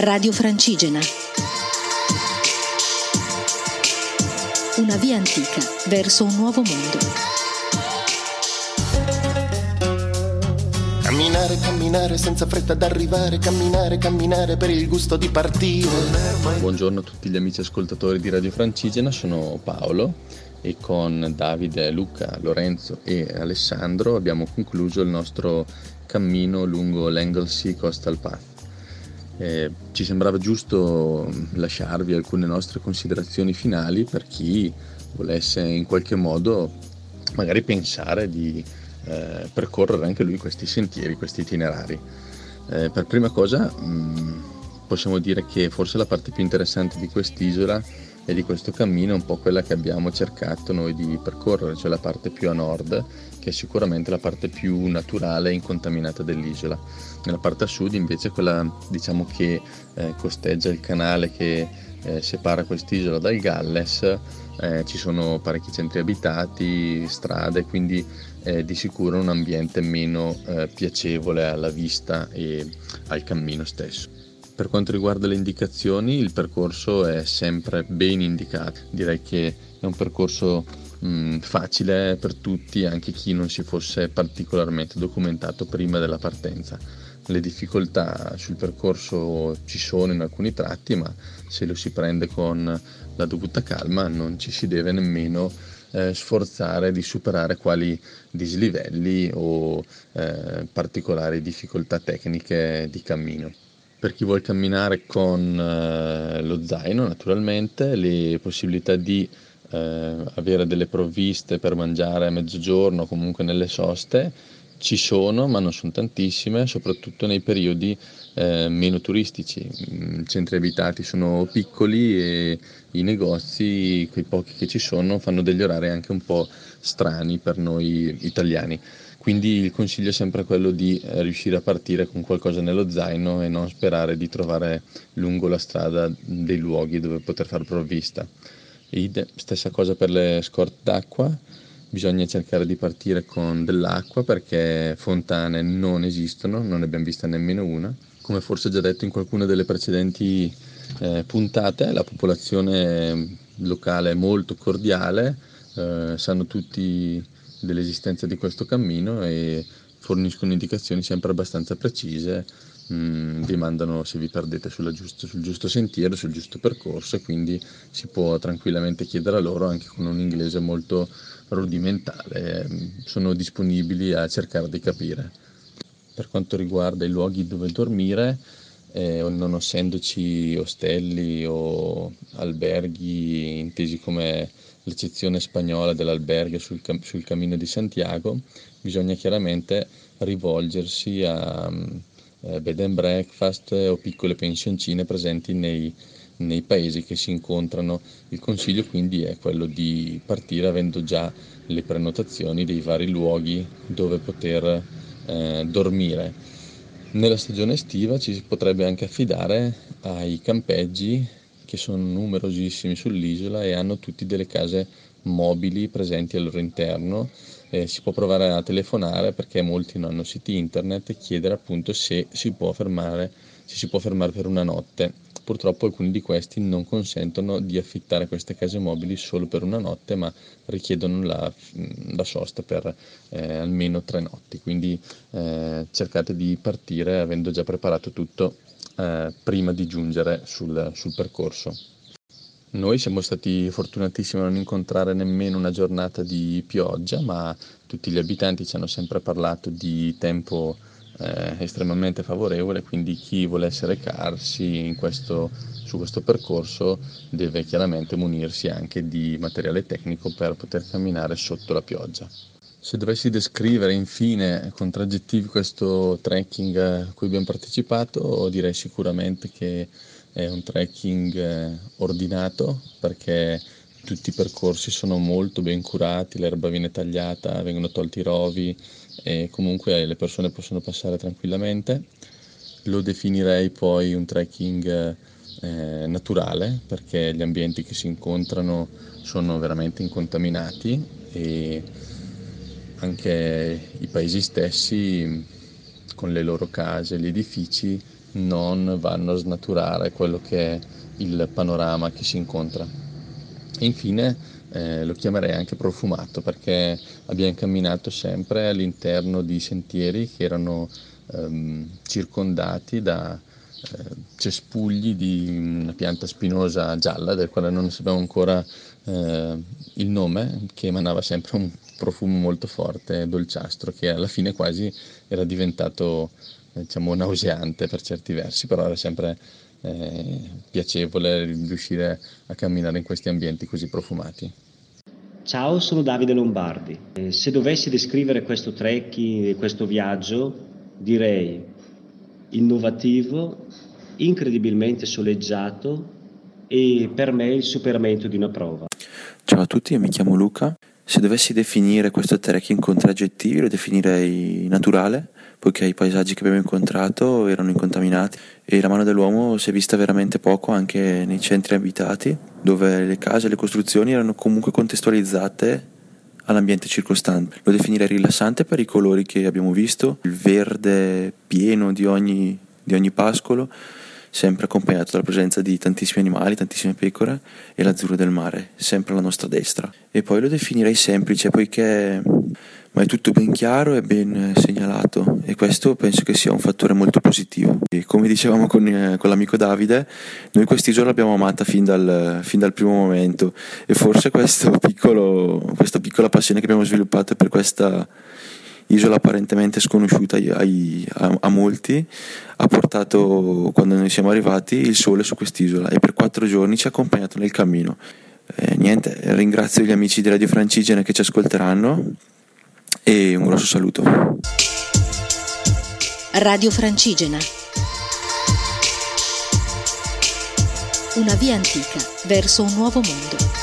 Radio Francigena. Una via antica verso un nuovo mondo. Camminare, camminare senza fretta d'arrivare, camminare, camminare per il gusto di partire. Buongiorno a tutti gli amici ascoltatori di Radio Francigena, sono Paolo e con Davide, Luca, Lorenzo e Alessandro abbiamo concluso il nostro cammino lungo l'Anglesey Coastal Path. Eh, ci sembrava giusto lasciarvi alcune nostre considerazioni finali per chi volesse in qualche modo magari pensare di eh, percorrere anche lui questi sentieri, questi itinerari. Eh, per prima cosa mh, mm, possiamo dire che forse la parte più interessante di quest'isola e di questo cammino è un po' quella che abbiamo cercato noi di percorrere, cioè la parte più a nord, che è sicuramente la parte più naturale e incontaminata dell'isola. Nella parte a sud invece quella diciamo che eh, costeggia il canale che eh, separa quest'isola dal Galles, eh, ci sono parecchi centri abitati, strade, quindi è di sicuro un ambiente meno eh, piacevole alla vista e al cammino stesso. Per quanto riguarda le indicazioni, il percorso è sempre ben indicato. Direi che è un percorso mh, mm, facile per tutti, anche chi non si fosse particolarmente documentato prima della partenza. Le difficoltà sul percorso ci sono in alcuni tratti, ma se lo si prende con la dovuta calma non ci si deve nemmeno eh, sforzare di superare quali dislivelli o eh, particolari difficoltà tecniche di cammino per chi vuole camminare con eh, lo zaino naturalmente le possibilità di eh, avere delle provviste per mangiare a mezzogiorno comunque nelle soste ci sono ma non sono tantissime soprattutto nei periodi eh, meno turistici. I centri abitati sono piccoli e i negozi quei pochi che ci sono fanno degli orari anche un po' strani per noi italiani quindi il consiglio è sempre quello di eh, riuscire a partire con qualcosa nello zaino e non sperare di trovare lungo la strada dei luoghi dove poter far provvista. Ide, stessa cosa per le scorte d'acqua, bisogna cercare di partire con dell'acqua perché fontane non esistono, non ne abbiamo vista nemmeno una. Come forse già detto in qualcuna delle precedenti eh, puntate, la popolazione locale è molto cordiale, eh, sanno tutti dell'esistenza di questo cammino e forniscono indicazioni sempre abbastanza precise, mm, vi mandano se vi perdete giusto, sul giusto sentiero, sul giusto percorso e quindi si può tranquillamente chiedere a loro anche con un inglese molto rudimentale, sono disponibili a cercare di capire. Per quanto riguarda i luoghi dove dormire, eh, non essendoci ostelli o alberghi intesi come l'eccezione spagnola dell'albergo sul, sul Cammino di Santiago, bisogna chiaramente rivolgersi a eh, bed and breakfast o piccole pensioncine presenti nei, nei paesi che si incontrano. Il consiglio quindi è quello di partire avendo già le prenotazioni dei vari luoghi dove poter eh, dormire. Nella stagione estiva ci si potrebbe anche affidare ai campeggi che sono numerosissimi sull'isola e hanno tutti delle case mobili presenti al loro interno. Eh, si può provare a telefonare perché molti non hanno siti internet e chiedere appunto se si può fermare, se si può fermare per una notte. Purtroppo alcuni di questi non consentono di affittare queste case mobili solo per una notte, ma richiedono la, la sosta per eh, almeno tre notti. Quindi eh, cercate di partire avendo già preparato tutto eh, prima di giungere sul, sul percorso. Noi siamo stati fortunatissimi a non incontrare nemmeno una giornata di pioggia, ma tutti gli abitanti ci hanno sempre parlato di tempo eh, estremamente favorevole, quindi chi volesse recarsi questo, su questo percorso deve chiaramente munirsi anche di materiale tecnico per poter camminare sotto la pioggia. Se dovessi descrivere infine con tre aggettivi questo trekking a cui abbiamo partecipato, direi sicuramente che è un trekking eh, ordinato perché tutti i percorsi sono molto ben curati, l'erba viene tagliata, vengono tolti i rovi e comunque le persone possono passare tranquillamente. Lo definirei poi un trekking eh, naturale perché gli ambienti che si incontrano sono veramente incontaminati e anche i paesi stessi con le loro case, gli edifici, non vanno a snaturare quello che è il panorama che si incontra. E infine eh, lo chiamerei anche profumato perché abbiamo camminato sempre all'interno di sentieri che erano ehm, circondati da eh, cespugli di una pianta spinosa gialla del quale non sappiamo ancora eh, il nome, che emanava sempre un profumo molto forte, dolciastro, che alla fine quasi era diventato diciamo nauseante per certi versi, però era sempre eh, piacevole riuscire a camminare in questi ambienti così profumati. Ciao, sono Davide Lombardi. Eh, se dovessi descrivere questo trekking e questo viaggio, direi innovativo, incredibilmente soleggiato e per me il superamento di una prova. Ciao a tutti, mi chiamo Luca. Se dovessi definire questo trekking con tre aggettivi, lo definirei naturale, poiché i paesaggi che abbiamo incontrato erano incontaminati e la mano dell'uomo si è vista veramente poco anche nei centri abitati, dove le case e le costruzioni erano comunque contestualizzate all'ambiente circostante. Lo definirei rilassante per i colori che abbiamo visto, il verde pieno di ogni, di ogni pascolo, sempre accompagnato dalla presenza di tantissimi animali, tantissime pecore e l'azzurro del mare, sempre alla nostra destra. E poi lo definirei semplice poiché ma è tutto ben chiaro e ben segnalato e questo penso che sia un fattore molto positivo. E come dicevamo con, eh, con l'amico Davide, noi quest'isola l'abbiamo amata fin dal, fin dal primo momento e forse piccolo, questa piccola passione che abbiamo sviluppato per questa isola apparentemente sconosciuta ai, a, a, molti, ha portato, quando noi siamo arrivati, il sole su quest'isola e per quattro giorni ci ha accompagnato nel cammino. Eh, niente, ringrazio gli amici di Radio Francigena che ci ascolteranno e un grosso saluto. Radio Francigena. Una via antica verso un nuovo mondo.